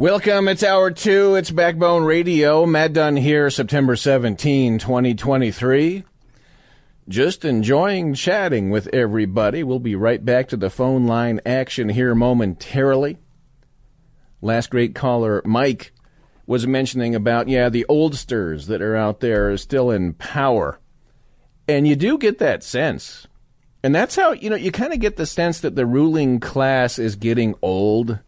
Welcome. It's hour two. It's Backbone Radio. Matt Dunn here, September 17, 2023. Just enjoying chatting with everybody. We'll be right back to the phone line action here momentarily. Last great caller, Mike, was mentioning about, yeah, the oldsters that are out there are still in power. And you do get that sense. And that's how, you know, you kind of get the sense that the ruling class is getting old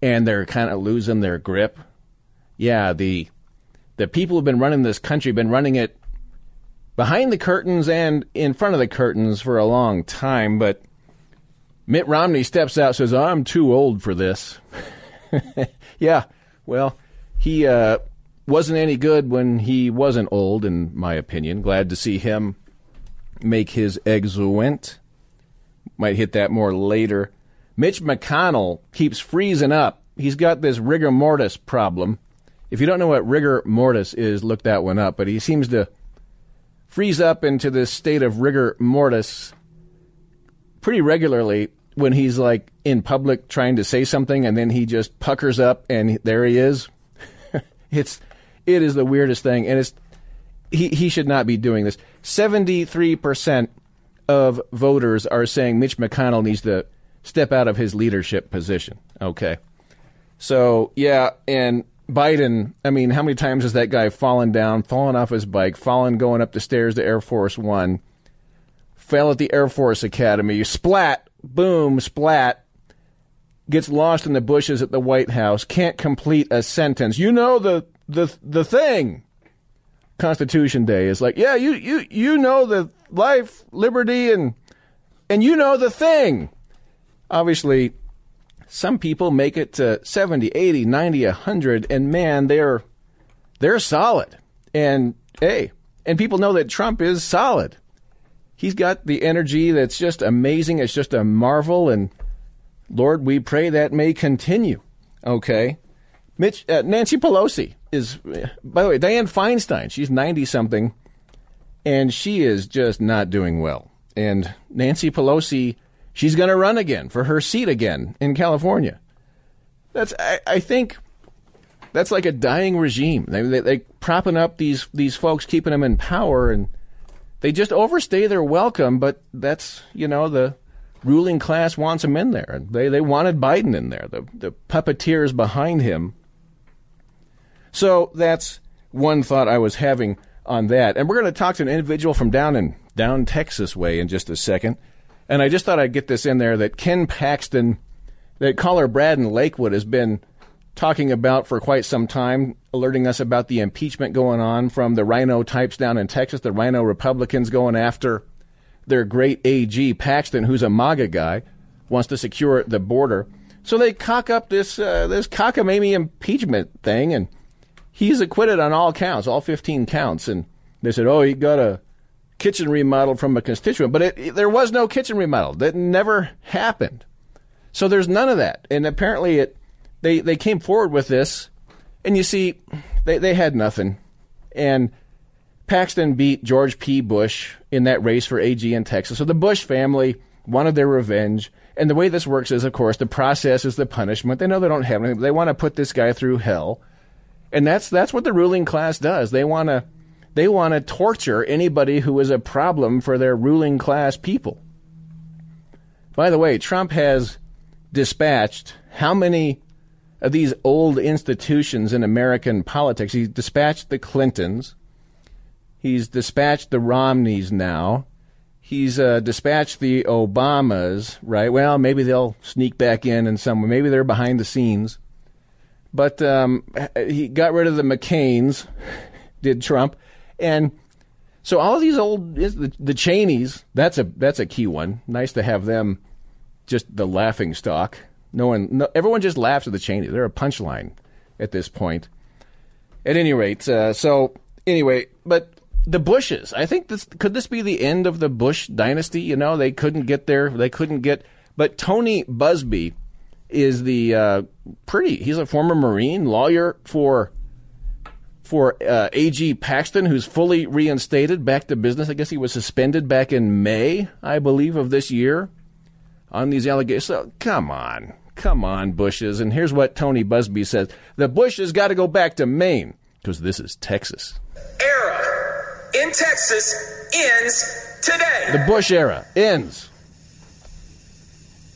and they're kind of losing their grip. Yeah, the the people who've been running this country been running it behind the curtains and in front of the curtains for a long time, but Mitt Romney steps out says, "I'm too old for this." yeah, well, he uh, wasn't any good when he wasn't old, in my opinion. Glad to see him make his exuent. Might hit that more later. Mitch McConnell keeps freezing up. He's got this rigor mortis problem. If you don't know what rigor mortis is, look that one up. But he seems to freeze up into this state of rigor mortis pretty regularly when he's like in public trying to say something and then he just puckers up and there he is. it's it is the weirdest thing and it's he he should not be doing this. 73% of voters are saying Mitch McConnell needs to step out of his leadership position. Okay. So, yeah, and Biden, I mean, how many times has that guy fallen down, fallen off his bike, fallen going up the stairs to Air Force One, fell at the Air Force Academy, splat, boom, splat, gets lost in the bushes at the White House, can't complete a sentence. You know the the the thing. Constitution Day is like, yeah, you you you know the life, liberty, and and you know the thing obviously some people make it to 70, 80, 90, 100 and man, they're they're solid. And hey, and people know that Trump is solid. He's got the energy that's just amazing. It's just a marvel and Lord, we pray that may continue. Okay. Mitch uh, Nancy Pelosi is by the way, Dianne Feinstein, she's 90 something and she is just not doing well. And Nancy Pelosi she's going to run again for her seat again in California. That's I, I think that's like a dying regime. They, they they propping up these these folks, keeping them in power, and they just overstay their welcome. But that's you know the ruling class wants them in there. They they wanted Biden in there. The the puppeteers behind him. So that's one thought I was having on that, and we're going to talk to an individual from down in down Texas way in just a second. And I just thought I'd get this in there that Ken Paxton, that caller Brad in Lakewood has been talking about for quite some time, alerting us about the impeachment going on from the RINO types down in Texas, the RINO Republicans going after their great AG, Paxton, who's a MAGA guy, wants to secure the border. So they cock up this uh, this cockamamie impeachment thing, and he's acquitted on all counts, all 15 counts. And they said, oh, he got a kitchen remodel from a constituent, but it, it, there was no kitchen remodel. That never happened. So there's none of that. And apparently, it they they came forward with this, and you see, they they had nothing, and Paxton beat George P. Bush in that race for AG in Texas. So the Bush family wanted their revenge. And the way this works is, of course, the process is the punishment. They know they don't have anything. They want to put this guy through hell. And that's that's what the ruling class does. They want to they want to torture anybody who is a problem for their ruling class people. By the way, Trump has dispatched how many of these old institutions in American politics? He's dispatched the Clintons. He's dispatched the Romneys now. He's uh, dispatched the Obamas, right? Well, maybe they'll sneak back in in some way. Maybe they're behind the scenes. But um, he got rid of the McCains, did Trump. And so all these old the, the Cheneys, that's a that's a key one. Nice to have them just the laughing stock. No one, no, everyone just laughs at the Cheneys. They're a punchline at this point. At any rate, uh, so anyway, but the Bushes. I think this could this be the end of the Bush dynasty. You know, they couldn't get there. They couldn't get. But Tony Buzbee is the uh, pretty. He's a former Marine lawyer for for uh, A.G. Paxton, who's fully reinstated back to business. I guess he was suspended back in May, I believe, of this year on these allegations. So, come on. Come on, Bushes. And here's what Tony Buzbee says The Bushes got to go back to Maine because this is Texas. Era in Texas ends today. The Bush era ends.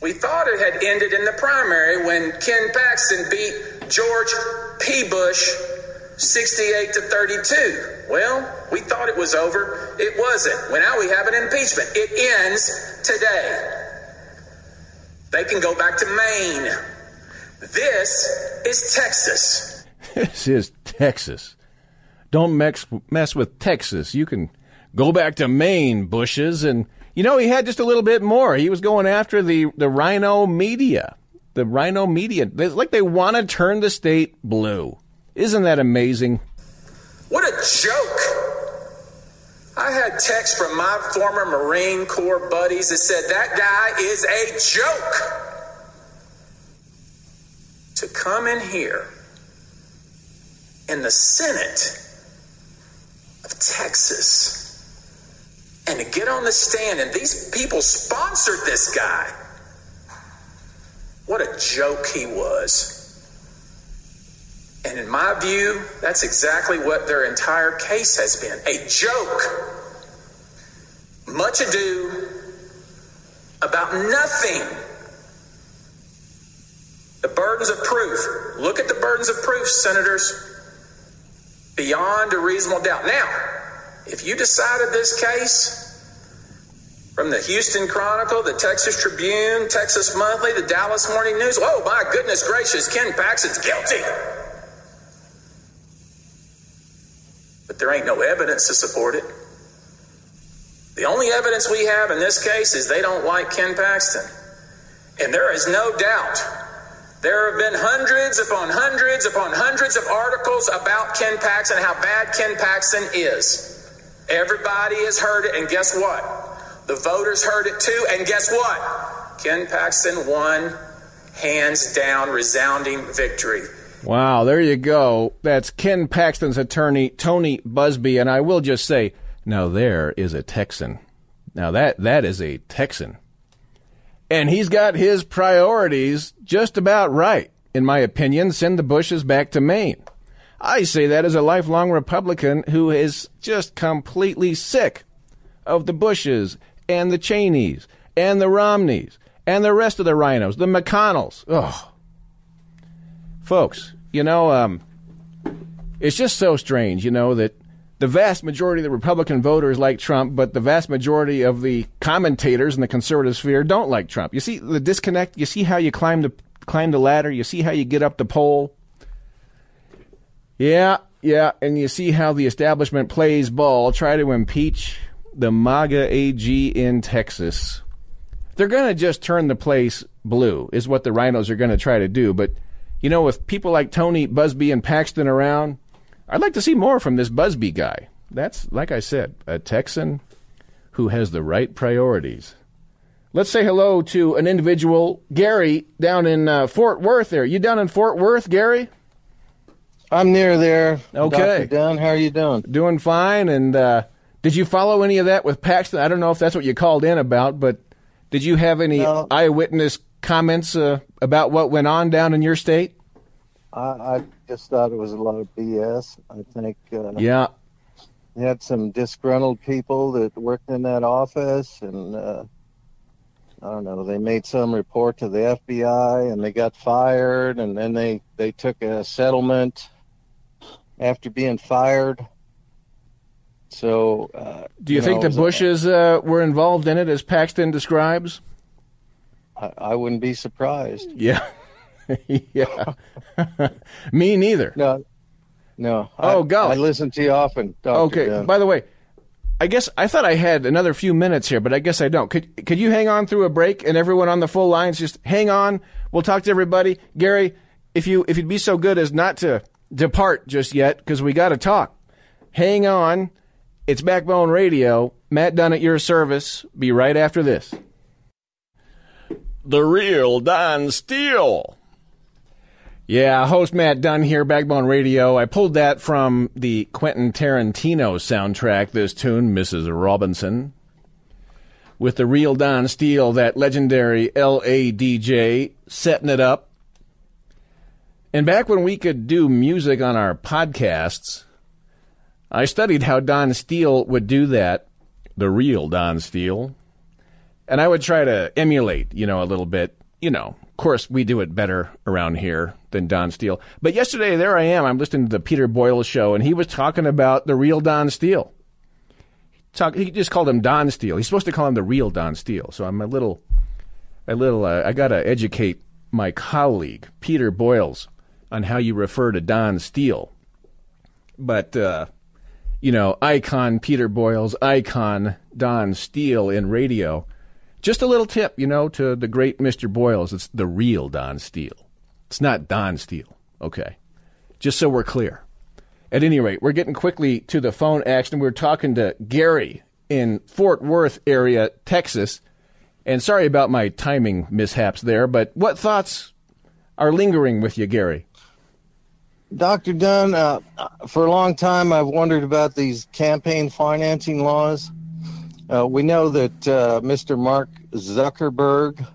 We thought it had ended in the primary when Ken Paxton beat George P. Bush 68 to 32. Well, we thought it was over. It wasn't. Well, now we have an impeachment. It ends today. They can go back to Maine. This is Texas. This is Texas. Don't mess, mess with Texas. You can go back to Maine, Bushes. And, you know, he had just a little bit more. He was going after the, the RINO media. The RINO media. It's like they want to turn the state blue. Isn't that amazing? What a joke. I had text from my former Marine Corps buddies that said that guy is a joke. To come in here in the Senate of Texas and to get on the stand, and these people sponsored this guy. What a joke he was. And in my view, that's exactly what their entire case has been a joke. Much ado about nothing. The burdens of proof. Look at the burdens of proof, senators. Beyond a reasonable doubt. Now, if you decided this case from the Houston Chronicle, the Texas Tribune, Texas Monthly, the Dallas Morning News, oh my goodness gracious, Ken Paxton's guilty. But there ain't no evidence to support it. The only evidence we have in this case is they don't like Ken Paxton. And there is no doubt there have been hundreds upon hundreds upon hundreds of articles about Ken Paxton, how bad Ken Paxton is. Everybody has heard it, and guess what? The voters heard it too, and guess what? Ken Paxton won hands down, resounding victory. Wow, there you go. That's Ken Paxton's attorney, Tony Buzbee. and I will just say, now there is a Texan. Now that that is a Texan. And he's got his priorities just about right, in my opinion. Send the Bushes back to Maine. I say that as a lifelong Republican who is just completely sick of the Bushes and the Cheneys and the Romneys and the rest of the RINOs, the McConnells. Ugh folks, you know, um, it's just so strange, you know, that the vast majority of the Republican voters like Trump, but the vast majority of the commentators in the conservative sphere don't like Trump. You see the disconnect. You see how you climb the climb the ladder. You see how you get up the pole. Yeah, yeah, and you see how the establishment plays ball. Try to impeach the MAGA AG in Texas. They're going to just turn the place blue, is what the RINOs are going to try to do. But you know, with people like Tony Buzbee and Paxton around, I'd like to see more from this Buzbee guy. That's, like I said, a Texan who has the right priorities. Let's say hello to an individual, Gary, down in uh, Fort Worth. There, you down in Fort Worth, Gary? I'm near there. Okay, Dr. Dunn, how are you doing? Doing fine. And uh, did you follow any of that with Paxton? I don't know if that's what you called in about, but did you have any No. eyewitness comments uh, about what went on down in your state? I, I just thought it was a lot of BS. I think uh, Yeah, you had some disgruntled people that worked in that office, and uh, I don't know. They made some report to the FBI, and they got fired, and then they they took a settlement after being fired. So, uh, Do you, know, think it the Bushes uh, were involved in it, as Paxton describes? I, I wouldn't be surprised. Yeah, yeah. Me neither. No, no. Oh, I, golly. I listen to you often. Dr. Okay. Dunn. By the way, I guess I thought I had another few minutes here, but I guess I don't. Could could you hang on through a break and everyone on the full lines just hang on? We'll talk to everybody. Gary, if you if you'd be so good as not to depart just yet because we got to talk. Hang on. It's Backbone Radio. Matt Dunn at your service. Be right after this. The real Don Steele. Yeah, host Matt Dunn here, Backbone Radio. I pulled that from the Quentin Tarantino soundtrack, this tune, Mrs. Robinson. With the real Don Steele, that legendary LA DJ, setting it up. And back when we could do music on our podcasts, I studied how Don Steele would do that, the real Don Steele. And I would try to emulate, you know, a little bit, you know, of course, we do it better around here than Don Steele. But yesterday, there I am. I'm listening to the Peter Boyle show, and he was talking about the real Don Steele. Talk, he just called him Don Steele. He's supposed to call him the real Don Steele. So I'm a little, a little. Uh, I got to educate my colleague Peter Boyles on how you refer to Don Steele. But uh, you know, icon Peter Boyles, icon Don Steele in radio. Just a little tip, you know, to the great Mr. Boyles. It's the real Don Steele. It's not Don Steele. Okay. Just so we're clear. At any rate, we're getting quickly to the phone action. We're talking to Gary in Fort Worth area, Texas. And sorry about my timing mishaps there, but what thoughts are lingering with you, Gary? Dr. Dunn, uh, for a long time I've wondered about these campaign financing laws. Uh, we know that uh, Mr. Mark Zuckerberg uh,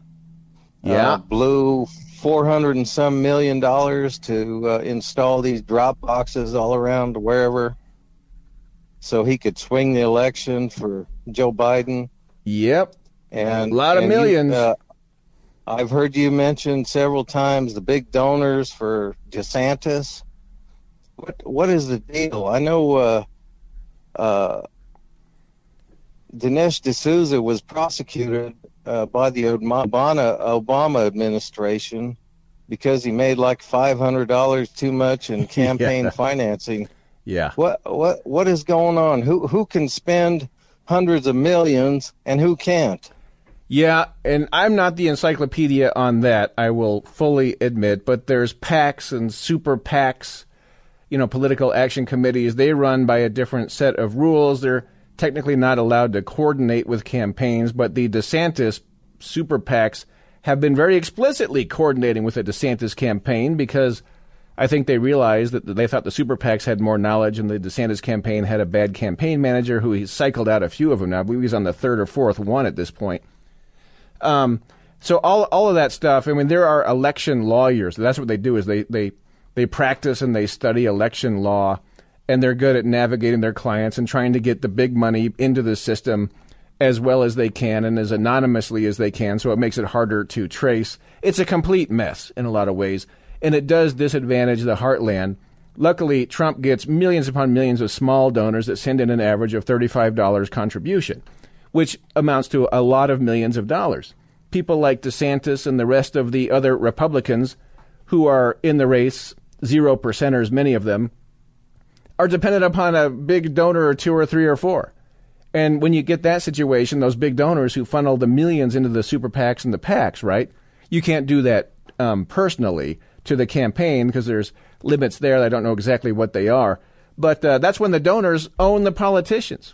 yeah. blew 400 and some million dollars to uh, install these drop boxes all around wherever so he could swing the election for Joe Biden. Yep. And a lot of millions. You, uh, I've heard you mention several times the big donors for DeSantis. What what is the deal? I know uh, uh, Dinesh D'Souza was prosecuted uh, by the Obama, Obama administration because he made like five hundred dollars too much in campaign yeah. financing. Yeah. What what what is going on? Who who can spend hundreds of millions and who can't? Yeah, and I'm not the encyclopedia on that. I will fully admit, but there's PACs and super PACs, you know, political action committees. They run by a different set of rules. They're technically not allowed to coordinate with campaigns, but the DeSantis super PACs have been very explicitly coordinating with the DeSantis campaign because I think they realized that they thought the super PACs had more knowledge and the DeSantis campaign had a bad campaign manager who he cycled out a few of them now. I believe he's on the third or fourth one at this point. Um, so all all of that stuff. I mean, there are election lawyers. That's what they do is they they they practice and they study election law and they're good at navigating their clients and trying to get the big money into the system as well as they can and as anonymously as they can, so it makes it harder to trace. It's a complete mess in a lot of ways, and it does disadvantage the heartland. Luckily, Trump gets millions upon millions of small donors that send in an average of $35 contribution, which amounts to a lot of millions of dollars. People like DeSantis and the rest of the other Republicans who are in the race, zero percenters, many of them, are dependent upon a big donor or two or three or four. And when you get that situation, those big donors who funnel the millions into the super PACs and the PACs, right? You can't do that um, personally to the campaign because there's limits there. I don't know exactly what they are. But uh, that's when the donors own the politicians.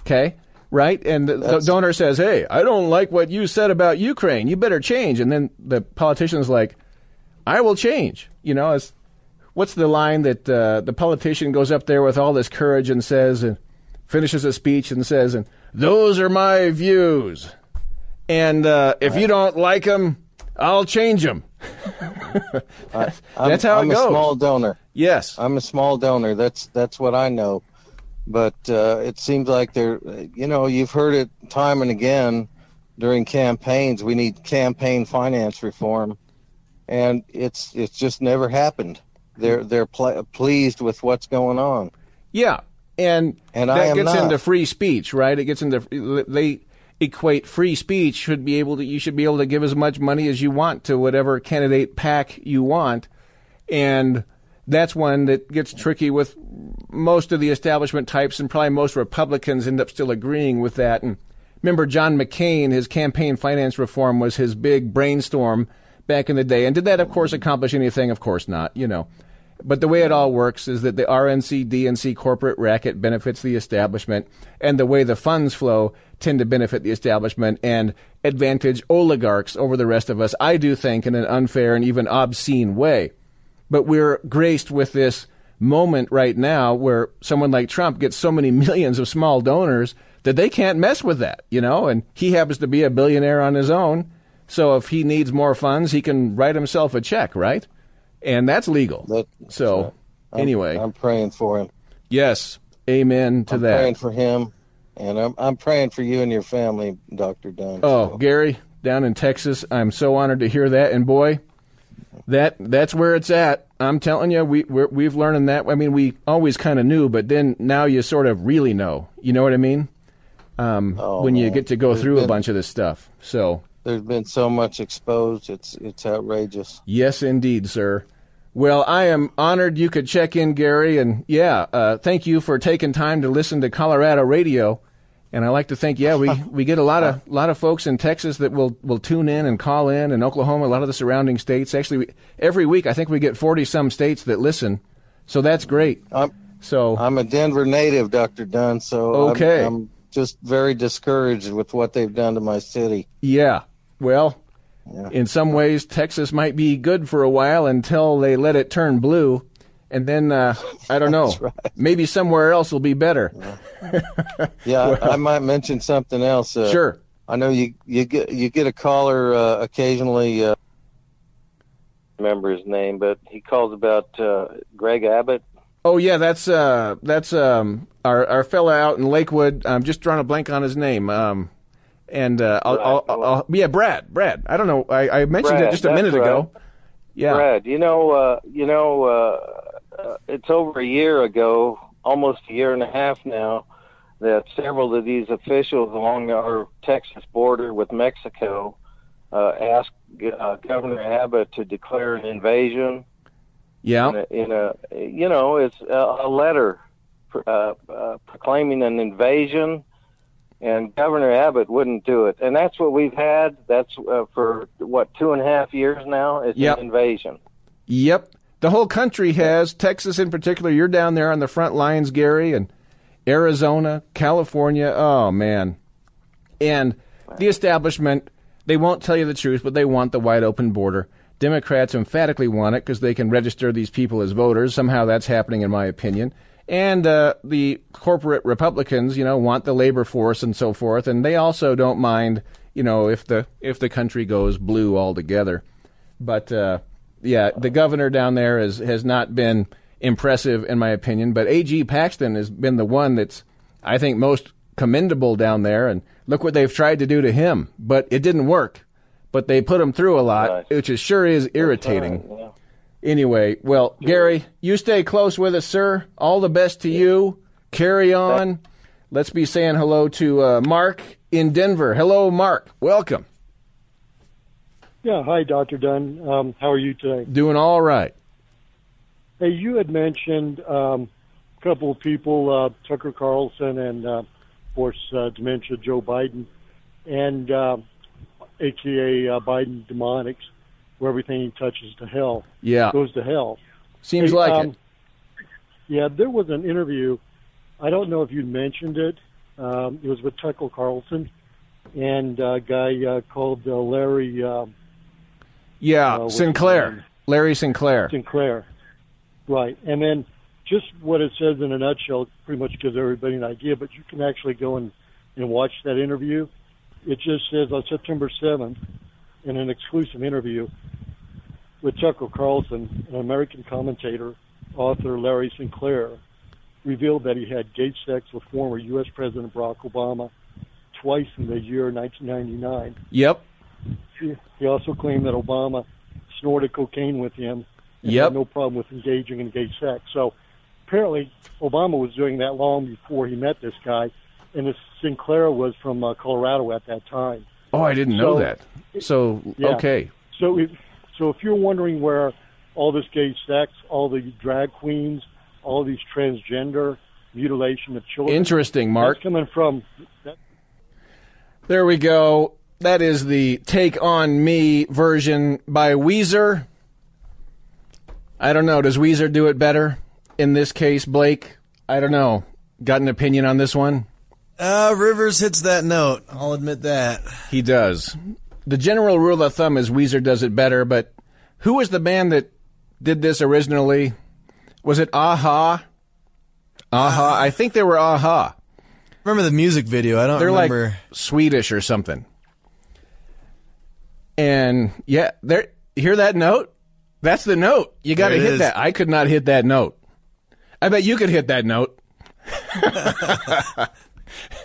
Okay? Right? And the, the, donor says, hey, I don't like what you said about Ukraine. You better change. And then the politician's like, I will change. You know, as what's the line that uh, the politician goes up there with all this courage and says, and finishes a speech and says, and those are my views. And uh, if you don't like them, I'll change them. that's, that's how I'm it goes. I'm a small donor. Yes, I'm a small donor. That's that's what I know. But uh, it seems like they're, you know, you've heard it time and again during campaigns. We need campaign finance reform, and it's it's just never happened they're hmm. they're pl- pleased with what's going on. Yeah, and, and that gets not. into free speech, right? It gets into they equate free speech should be able to you should be able to give as much money as you want to whatever candidate pack you want, and that's one that gets tricky with most of the establishment types, and probably most Republicans end up still agreeing with that. And remember, John McCain, his campaign finance reform was his big brainstorm back in the day. And did that, of course, accomplish anything? Of course not, you know. But the way it all works is that the RNC DNC corporate racket benefits the establishment, and the way the funds flow tend to benefit the establishment and advantage oligarchs over the rest of us, I do think, in an unfair and even obscene way. But we're graced with this moment right now where someone like Trump gets so many millions of small donors that they can't mess with that, you know, and he happens to be a billionaire on his own. So if he needs more funds, he can write himself a check, right? And that's legal. That- so I'm- anyway, I'm praying for him. yes, amen to I'm that. praying for him, and I'm I'm praying for you and your family, Doctor Dunn. Oh, So, Gary, down in Texas, I'm so honored to hear that. And boy, that that's where it's at. I'm telling you, we we're, we've learned that. I mean, we always kind of knew, but then now you sort of really know. You know what I mean? Um, Oh, when you get to go There's through a bunch of this stuff. So there's been so much exposed. It's it's outrageous. yes, indeed, sir. Well, I am honored you could check in, Gary, and yeah, uh, thank you for taking time to listen to Colorado radio. And I like to think, yeah, we, we get a lot of lot of folks in Texas that will, will tune in and call in, and Oklahoma, a lot of the surrounding states. Actually, we, every week I think we get forty some states that listen, so that's great. I'm So I'm a Denver native, Doctor Dunn. So I'm- Okay. I'm, just very discouraged with what they've done to my city. yeah, well, Yeah. in some ways Texas might be good for a while until they let it turn blue, and then uh, I don't know, right. maybe somewhere else will be better. Yeah, I, I might mention something else. Uh, Sure. I know you you get you get a caller uh, occasionally. Uh, remember his name, but he calls about uh, Greg Abbott. Oh yeah, that's uh, that's um, our our fella out in Lakewood. I'm just drawing a blank on his name. Um, and uh, I'll, I'll, I'll, I'll, yeah, Brad. Brad. I don't know. I, I mentioned it just a minute ago. Yeah. Brad, you know, uh, you know, uh, uh, it's over a year ago, almost a year and a half now, that several of these officials along our Texas border with Mexico uh, asked uh, Governor Abbott to declare an invasion. Yeah. In a, in a you know, it's a, a letter proclaiming an invasion. And Governor Abbott wouldn't do it, and that's what we've had. That's uh, for what two and a half years now. It's Yep. an invasion. Yep. The whole country has, Texas in particular. You're down there on the front lines, Gary, and Arizona, California. Oh, man. And the establishment, they won't tell you the truth, but they want the wide open border. Democrats emphatically want it because they can register these people as voters. Somehow that's happening, in my opinion. And uh, the corporate Republicans, you know, want the labor force and so forth, and they also don't mind, you know, if the if the country goes blue altogether. But uh, yeah, the governor down there has has not been impressive in my opinion. But A.G. Paxton has been the one that's I think most commendable down there. And look what they've tried to do to him, but it didn't work. But they put him through a lot, Right. which is sure is irritating. Yeah. Anyway, well, Gary, you stay close with us, sir. All the best to you. Carry on. Let's be saying hello to uh, Mark in Denver. Hello, Mark. Welcome. Yeah, hi, Dr. Dunn. Um, how are you today? Doing all right. Hey, you had mentioned um, a couple of people, uh, Tucker Carlson and, uh, of course, uh, dementia Joe Biden, and uh, AKA uh, Biden demonics, where everything he touches to hell Yeah, goes to hell. seems Hey, like um, it. Yeah, there was an interview. I don't know if you mentioned it. Um, it was with Tucker Carlson and a guy uh, called uh, Larry. Um, Yeah, uh, Sinclair. Larry Sinclair. Sinclair. Right. And then just what it says in a nutshell pretty much gives everybody an idea, but you can actually go and, and watch that interview. It just says on September 7th, in an exclusive interview with Tucker Carlson, an American commentator, author Larry Sinclair, revealed that he had gay sex with former U.S. President Barack Obama twice in the year 1999. Yep. He also claimed that Obama snorted cocaine with him and Yep. had no problem with engaging in gay sex. So apparently, Obama was doing that long before he met this guy, and this Sinclair was from uh, Colorado at that time. Oh, I didn't know So- that. So Yeah. okay. So, if, so if you're wondering where all this gay sex, all the drag queens, all these transgender mutilation of children. Interesting, Mark. That's coming from. That, There we go. That is the Take On Me version by Weezer. I don't know. Does Weezer do it better in this case, Blake? I don't know. Got an opinion on this one? Uh, Rivers hits that note. I'll admit that. He does. The general rule of thumb is Weezer does it better, but who was the band that did this originally? Was it Aha? Aha. I think they were Aha. Remember the music video? I don't They're remember. like Swedish or something. And yeah, there. Hear that note? That's the note. You got to hit is. that. I could not hit that note. I bet you could hit that note.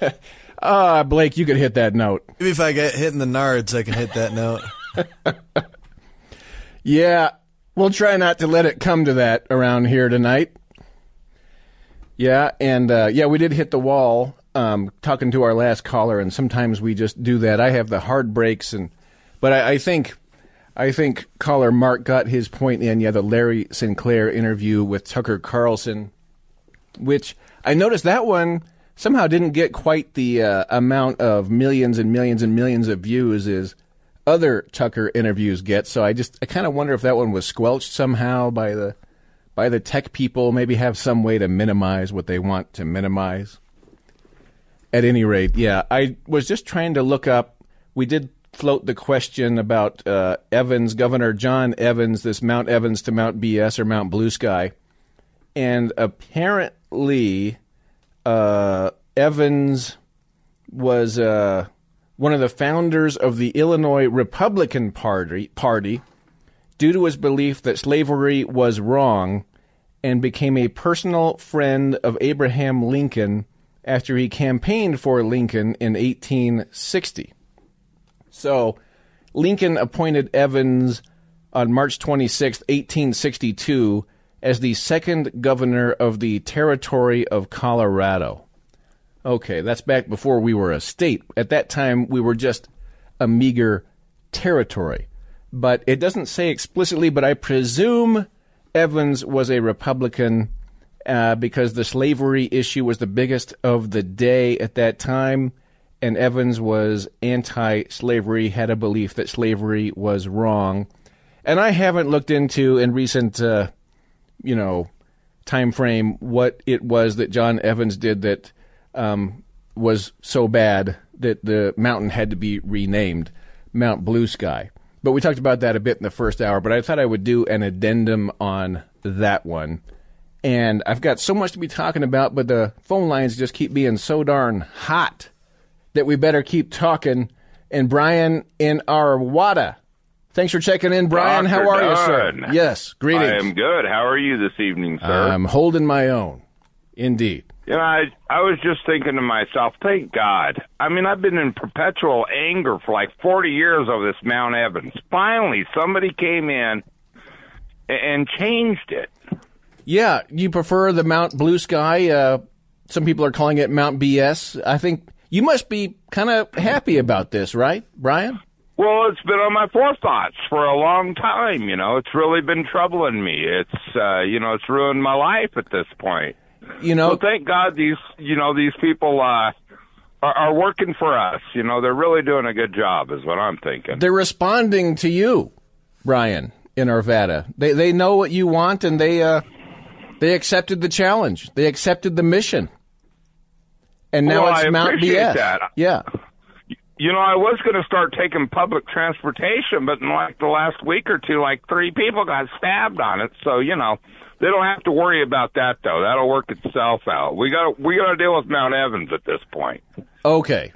Ah, Blake, you could hit that note. Maybe if I get hit in the nards, I can hit that note. Yeah, we'll try not to let it come to that around here tonight. Yeah, and uh, yeah, we did hit the wall um, talking to our last caller, and sometimes we just do that. I have the hard breaks, and but I, I think I think caller Mark got his point in. Yeah, the Larry Sinclair interview with Tucker Carlson, which I noticed that one somehow didn't get quite the uh, amount of millions and millions and millions of views as other Tucker interviews get. So I just I kind of wonder if that one was squelched somehow by the by the tech people. Maybe have some way to minimize what they want to minimize. At any rate, yeah, I was just trying to look up. We did float the question about uh, Evans, Governor John Evans, this Mount Evans to Mount BS or Mount Blue Sky, and apparently uh, Evans was uh, one of the founders of the Illinois Republican Party, Party due to his belief that slavery was wrong and became a personal friend of Abraham Lincoln after he campaigned for Lincoln in 1860. So, Lincoln appointed Evans on March 26, 1862, as the second governor of the Territory of Colorado. Okay, that's back before we were a state. At that time, we were just a meager territory. But it doesn't say explicitly, but I presume Evans was a Republican uh, because the slavery issue was the biggest of the day at that time, and Evans was anti slavery, had a belief that slavery was wrong. And I haven't looked into in recent, uh, you know, time frame what it was that John Evans did that um, was so bad that the mountain had to be renamed Mount Blue Sky. But we talked about that a bit in the first hour, but I thought I would do an addendum on that one. And I've got so much to be talking about, but the phone lines just keep being so darn hot that we better keep talking. And Brian in Arvada. Thanks for checking in, Brian. Dr. How are you, sir? Yes, greetings. I am good. How are you this evening, sir? I'm holding my own. Indeed. you know, I I was just thinking to myself, thank God. I mean, I've been in perpetual anger for like 40 years over this Mount Evans. Finally, somebody came in and changed it. Yeah, you prefer the Mount Blue Sky. Uh, some people are calling it Mount BS. I think you must be kind of happy about this, right, Brian? Well, it's been on my forethoughts for a long time. You know, it's really been troubling me. It's uh, you know, it's ruined my life at this point. You know, So thank God these you know these people uh, are, are working for us. You know, they're really doing a good job, is what I'm thinking. they're responding to you, Brian, in Arvada. They they know what you want, and they uh, they accepted the challenge. They accepted the mission, and now Well, it's I Mount BS. that. Yeah, You know, I was going to start taking public transportation, but in like the last week or two, like three people got stabbed on it. So you know, they don't have to worry about that though. That'll work itself out. We got we got to deal with Mount Evans at this point. Okay.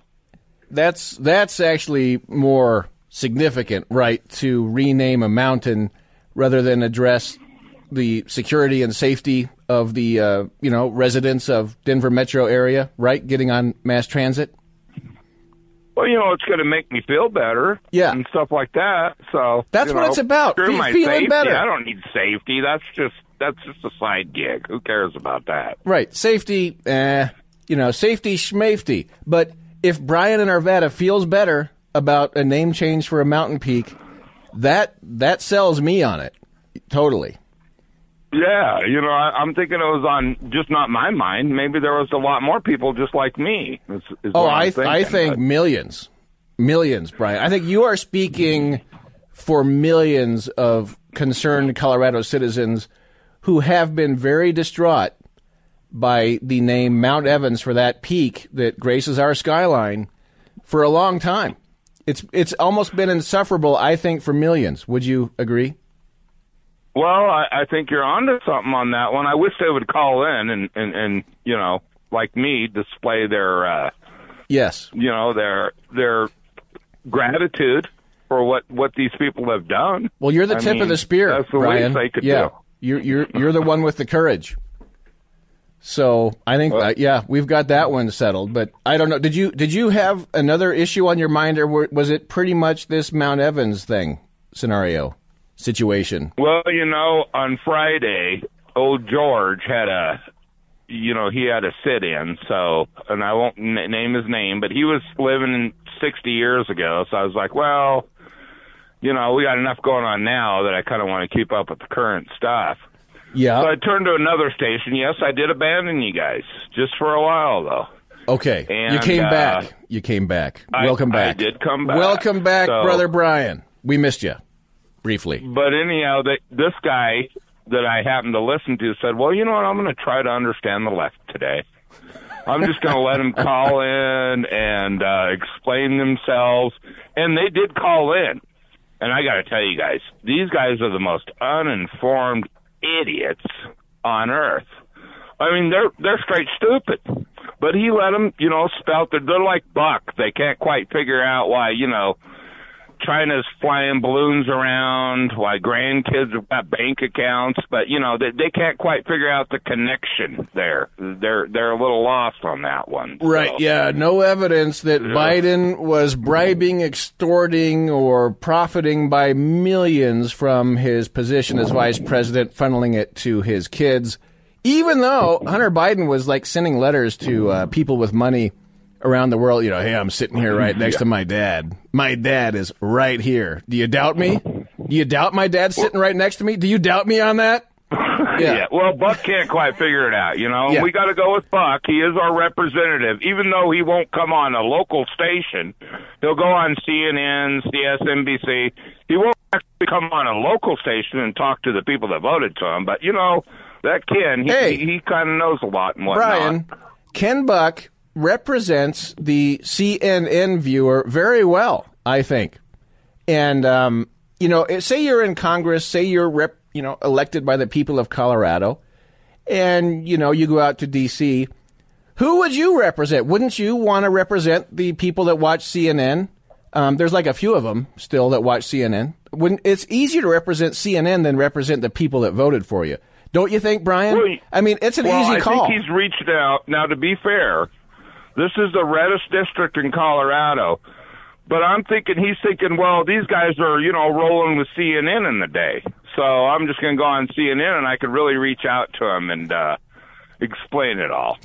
That's that's actually more significant, right, to rename a mountain rather than address the security and safety of the uh, you know residents of Denver metro area, right? Getting on mass transit. Well, you know, it's going to make me feel better, Yeah. and stuff like that. So That's you what know, it's about, Screw my feeling safety. better. I don't need safety. That's just that's just a side gig. Who cares about that? Right. Safety, eh, you know, safety schmafety. But if Brian in Arvada feels better about a name change for a mountain peak, that that sells me on it. Totally. Yeah, you know, I, I'm thinking it was on just not my mind. Maybe there was a lot more people just like me. Is, is Oh, I I think but- millions, millions, Brian. I think you are speaking for millions of concerned Colorado citizens who have been very distraught by the name Mount Evans for that peak that graces our skyline for a long time. It's it's almost been insufferable, I think, for millions. Would you agree? Well, I, I think you're onto something on that one. I wish they would call in and and and you know, like me, display their uh, Yes. you know their their gratitude for what what these people have done. Well, you're the I tip mean, of the spear, That's the Brian. least they could yeah, do. you're you're you're the one with the courage. So I think, uh, yeah, we've got that one settled. But I don't know. Did you did you have another issue on your mind, or was it pretty much this Mount Evans thing scenario situation? Well, you know, on Friday, old George had a, you know, he had a sit-in. So, and I won't n- name his name, but he was living 60 years ago. So I was like, well, you know, we got enough going on now that I kind of want to keep up with the current stuff. Yeah. So I turned to another station. Yes, I did abandon you guys just for a while, though. Okay, And, you came uh, back. You came back. I- Welcome back. I did come back. Welcome back, So- brother Brian. We missed you briefly. But anyhow, they, this guy that I happened to listen to said, "Well, you know what? I'm going to try to understand the left today. I'm just going to let them call in and uh, explain themselves." And they did call in, and I got to tell you guys, these guys are the most uninformed idiots on earth. I mean, they're they're straight stupid. But he let them, you know, spout. They're, they're like Buck. They can't quite figure out why, you know, China's flying balloons around, why grandkids have got bank accounts, but you know they they can't quite figure out the connection there. They're they're a little lost on that one. so. Right, yeah. No evidence that Biden was bribing, extorting, or profiting by millions from his position as vice president, funneling it to his kids. Even though Hunter Biden was like sending letters to uh, people with money around the world, you know, hey, I'm sitting here right next to my dad. My dad is right here. Do you doubt me? Do you doubt my dad sitting right next to me? Do you doubt me on that? Yeah. Well, Buck can't quite figure it out. You know, Yeah. we got to go with Buck. He is our representative, even though he won't come on a local station. He'll go on CNN, CSNBC. He won't actually come on a local station and talk to the people that voted to him. But you know, that Ken, he Hey. he, he kind of knows a lot and whatnot. Brian, Ken Buck represents the CNN viewer very well, I think. And um, you know, say you're in Congress, say you're rep, you know, elected by the people of Colorado, and you know you go out to D.C. Who would you represent? Wouldn't you want to represent the people that watch CNN? Um, there's like a few of them still that watch CNN. When it's easier to represent CNN than represent the people that voted for you, don't you think, Brian? Well, I mean, it's an well, easy call. I think he's reached out. Now, to be fair, this is the reddest district in Colorado. But I'm thinking he's thinking, well, these guys are, you know, rolling with CNN in the day. So I'm just going to go on CNN and I could really reach out to him and uh, explain it all.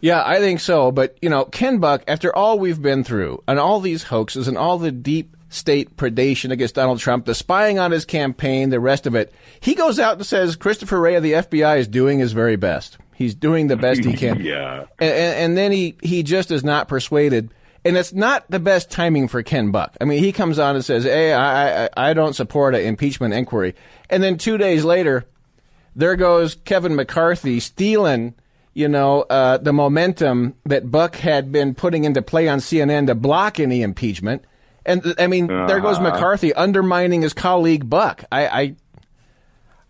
Yeah, I think so. But, you know, Ken Buck, after all we've been through and all these hoaxes and all the deep state predation against Donald Trump, the spying on his campaign, the rest of it, he goes out and says Christopher Wray of the FBI is doing his very best. He's doing the best he can. Yeah. And, and, and then he, he just is not persuaded. And it's not the best timing for Ken Buck. I mean, he comes on and says, hey, I, I, I don't support an impeachment inquiry. And then two days later, there goes Kevin McCarthy stealing, you know, uh, the momentum that Buck had been putting into play on CNN to block any impeachment. And I mean, there goes Uh-huh. McCarthy undermining his colleague Buck. I, I,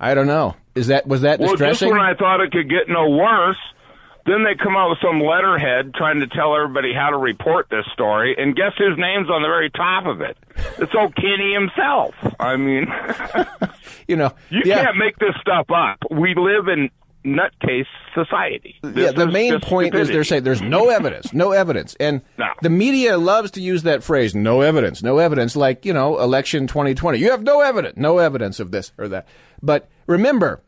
I don't know. Is that was that Well, just distressing? when I thought it could get no worse, then they come out with some letterhead trying to tell everybody how to report this story, and guess whose name's on the very top of it? It's old Kenny himself. I mean, you know, you yeah. can't make this stuff up. We live in nutcase society. yeah, the main point is they're saying there's no evidence, no evidence, and No. the media loves to use that phrase, "no evidence, no evidence," like you know, election 2020. You have no evidence, no evidence of this or that. But remember,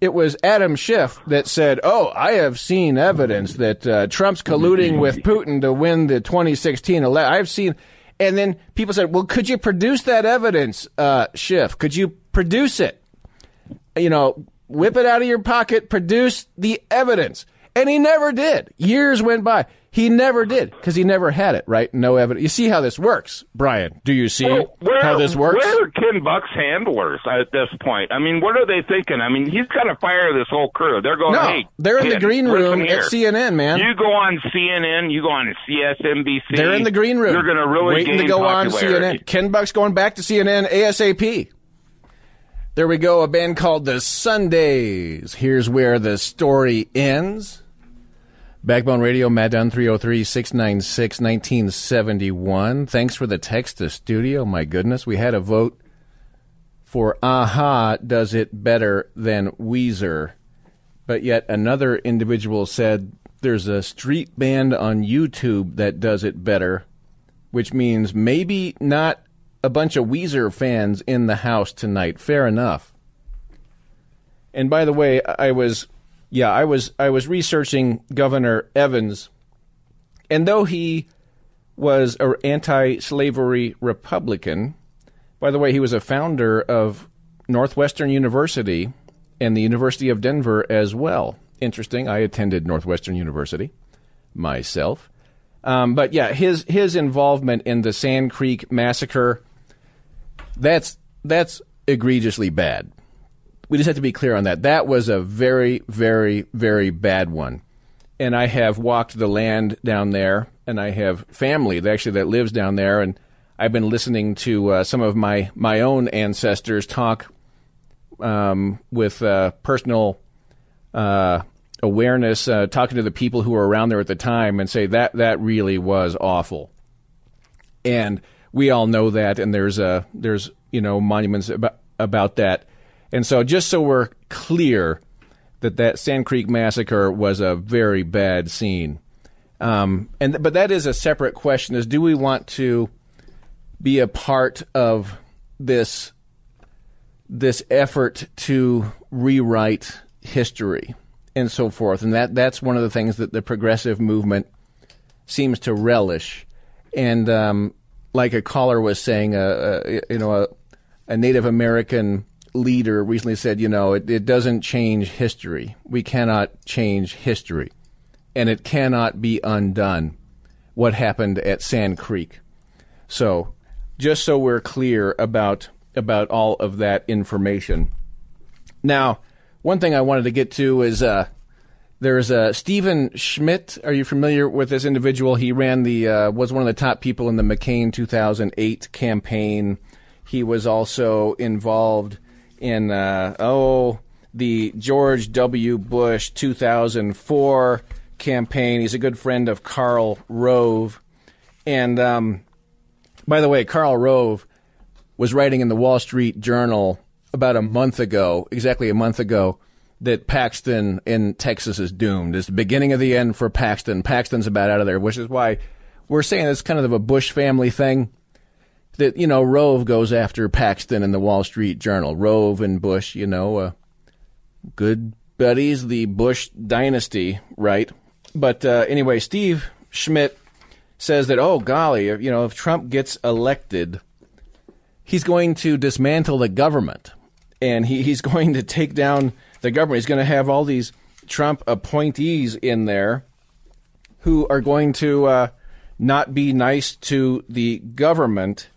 it was Adam Schiff that said, "Oh, I have seen evidence that uh, Trump's colluding with Putin to win the 2016 election. I've seen." And then people said, "Well, could you produce that evidence, uh, Schiff? Could you produce it?" you know, whip it out of your pocket, produce the evidence. And he never did. Years went by. He never did because he never had it, right? No evidence. You see how this works, Brian? Do you see Well, where, how this works? Where are Ken Buck's handlers at this point? I mean, what are they thinking? I mean, he's going to fire this whole crew. They're going, No, hey, they're in the green room at CNN, man. You go on CNN, you go on CSNBC. They're in the green room. You're going to really waiting to go on. CNN. Ken Buck's going back to CNN ASAP. There we go. A band called the Sundays. Here's where the story ends. Backbone Radio, Down 303 696 1971. Thanks for the text to studio. My goodness, we had a vote for Aha does it better than Weezer. But yet another individual said there's a street band on YouTube that does it better, which means maybe not a bunch of Weezer fans in the house tonight. Fair enough. And by the way, I was yeah, I was I was researching Governor Evans, and though he was an anti-slavery Republican, by the way, he was a founder of Northwestern University and the University of Denver as well. Interesting. I attended Northwestern University myself. Um, but yeah, his his involvement in the Sand Creek massacre that's that's egregiously bad. We just have to be clear on that. That was a very, very, very bad one. And I have walked the land down there, and I have family that actually that lives down there, and I've been listening to uh, some of my my own ancestors talk um, with uh, personal uh, awareness, uh, talking to the people who were around there at the time, and say that that really was awful. And we all know that, and there's a there's you know monuments about about that. And so, just so we're clear that that Sand Creek massacre was a very bad scene, um, and but that is a separate question: is do we want to be a part of this this effort to rewrite history and so forth? And that that's one of the things that the progressive movement seems to relish. And um, like a caller was saying, uh, uh, you know, a, a Native American leader recently said, you know, it, it doesn't change history. We cannot change history. And it cannot be undone what happened at Sand Creek. So, just so we're clear about about all of that information. Now, one thing I wanted to get to is uh, there's uh, Stephen Schmidt. Are you familiar with this individual? He ran the uh, was one of the top people in the McCain 2008 campaign. He was also involved in uh, oh the George W. Bush 2004 campaign. He's a good friend of Karl Rove, and um, by the way, Karl Rove was writing in the Wall Street Journal about a month ago, exactly a month ago, that Paxton in Texas is doomed. It's the beginning of the end for Paxton. Paxton's about out of there, which is why we're saying it's kind of a Bush family thing. That you know, Rove goes after Paxton in the Wall Street Journal. Rove and Bush, you know, uh, good buddies, the Bush dynasty, right? But uh, anyway, Steve Schmidt says that, oh golly, you know, if Trump gets elected, he's going to dismantle the government, and he, he's going to take down the government. He's going to have all these Trump appointees in there who are going to uh, not be nice to the government.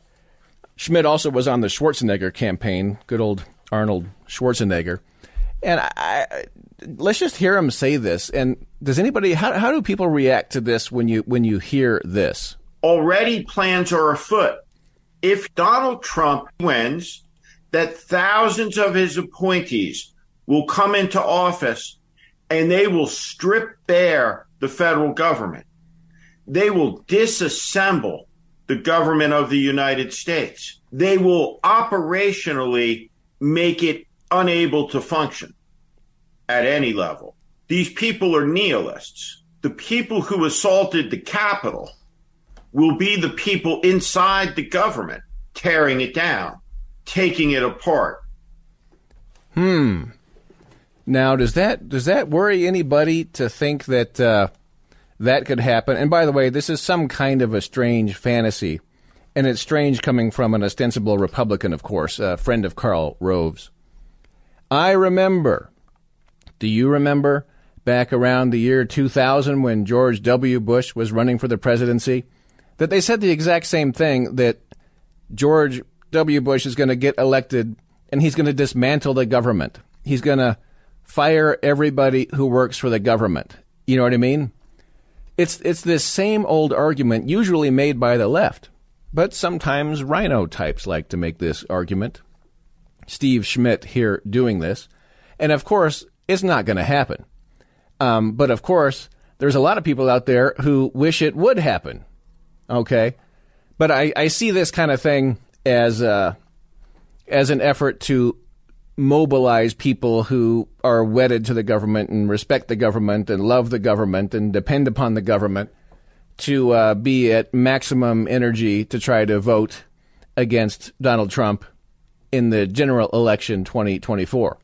Schmidt also was on the Schwarzenegger campaign, good old Arnold Schwarzenegger. And I, let's just hear him say this. And does anybody? How, how do people react to this when you when you hear this? Already, plans are afoot. If Donald Trump wins, that thousands of his appointees will come into office and they will strip bare the federal government. They will disassemble the government of the United States. They will operationally make it unable to function at any level. These people are nihilists. The people who assaulted the Capitol will be the people inside the government tearing it down, taking it apart. Hmm. Now, does that does that worry anybody to think that uh, that could happen? And by the way, this is some kind of a strange fantasy, and it's strange coming from an ostensible Republican, of course, a friend of Karl Rove's. I remember. Do you remember back around the year 2000 when George W. Bush was running for the presidency? That they said the exact same thing that George W. Bush is going to get elected and he's going to dismantle the government. He's going to fire everybody who works for the government. You know what I mean? It's it's this same old argument usually made by the left, but sometimes RINO types like to make this argument. Steve Schmidt here doing this, and of course it's not going to happen. Um, but of course, there's a lot of people out there who wish it would happen. Okay, but I, I see this kind of thing as uh, as an effort to mobilize people who are wedded to the government and respect the government and love the government and depend upon the government to uh, be at maximum energy to try to vote against Donald Trump in the general election 2024.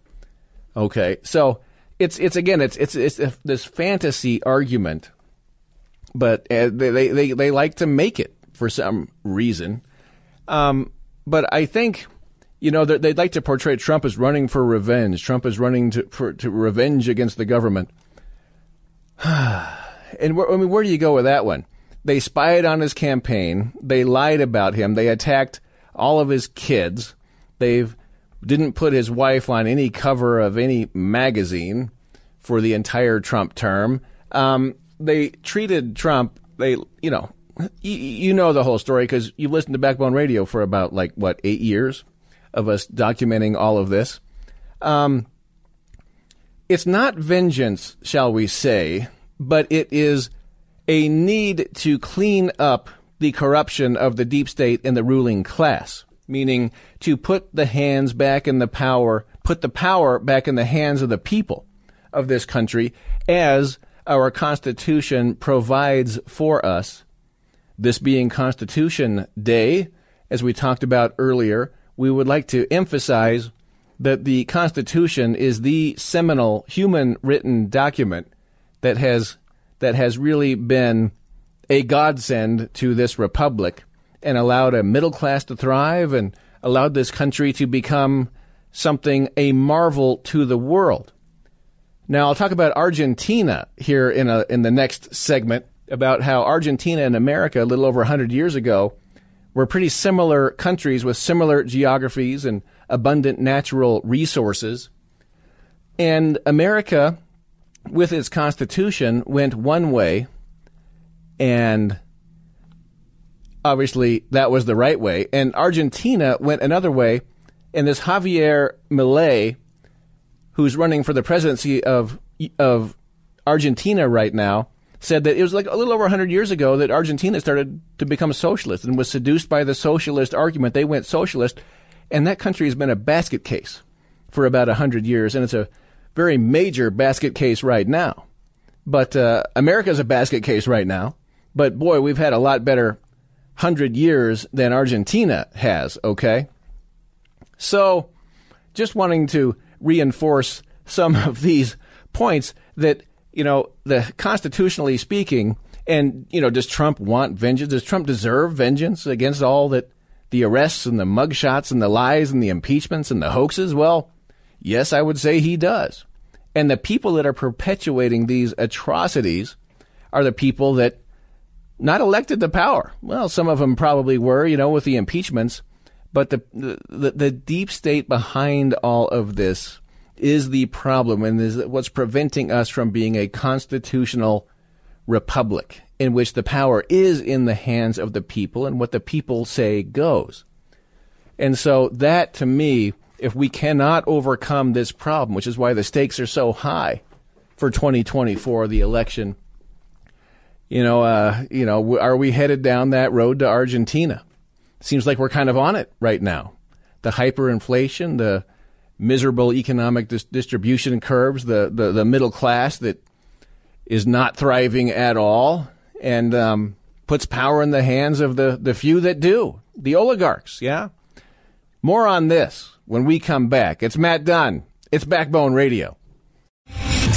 Okay, so it's it's again it's it's it's this fantasy argument, but uh, they, they they like to make it for some reason. Um, but I think you know, they'd like to portray Trump as running for revenge. Trump is running to, for, to revenge against the government. and where, I mean, where do you go with that one? They spied on his campaign. They lied about him. They attacked all of his kids. They didn't put his wife on any cover of any magazine for the entire Trump term. Um, they treated Trump. They, you know, you know the whole story because you've listened to Backbone Radio for about like what eight years of us documenting all of this. Um, it's not vengeance, shall we say, but it is a need to clean up the corruption of the deep state and the ruling class, meaning to put the hands back in the power, put the power back in the hands of the people of this country as our Constitution provides for us. This being Constitution Day, as we talked about earlier, we would like to emphasize that the Constitution is the seminal human written document that has that has really been a godsend to this republic and allowed a middle class to thrive and allowed this country to become something a marvel to the world. Now I'll talk about Argentina here in a in the next segment about how Argentina and America a little over 100 years ago were pretty similar countries with similar geographies and abundant natural resources. And America, with its constitution, went one way, and obviously that was the right way. And Argentina went another way, and this Javier Milei, who's running for the presidency of of Argentina right now, said that it was like a little over 100 years ago that Argentina started to become socialist and was seduced by the socialist argument. They went socialist, and that country has been a basket case for about 100 years, and it's a very major basket case right now. But uh, America's a basket case right now. But boy, we've had a lot better 100 years than Argentina has, okay? So, just wanting to reinforce some of these points that you know, the constitutionally speaking, and you know, does Trump want vengeance? Does Trump deserve vengeance against all that the arrests and the mugshots and the lies and the impeachments and the hoaxes? Well, yes, I would say he does. And the people that are perpetuating these atrocities are the people that not elected to power. Well, some of them probably were, you know, with the impeachments, but the the, the deep state behind all of this is the problem and is what's preventing us from being a constitutional republic in which the power is in the hands of the people and what the people say goes. And so that to me, if we cannot overcome this problem, which is why the stakes are so high for 2024, the election, you know, uh, you know, are we headed down that road to Argentina? Seems like we're kind of on it right now. The hyperinflation, the miserable economic dis- distribution curves, the, the, the, middle class that is not thriving at all, and um, puts power in the hands of the, the few that do, the oligarchs, yeah? More on this when we come back. It's Matt Dunn. It's Backbone Radio.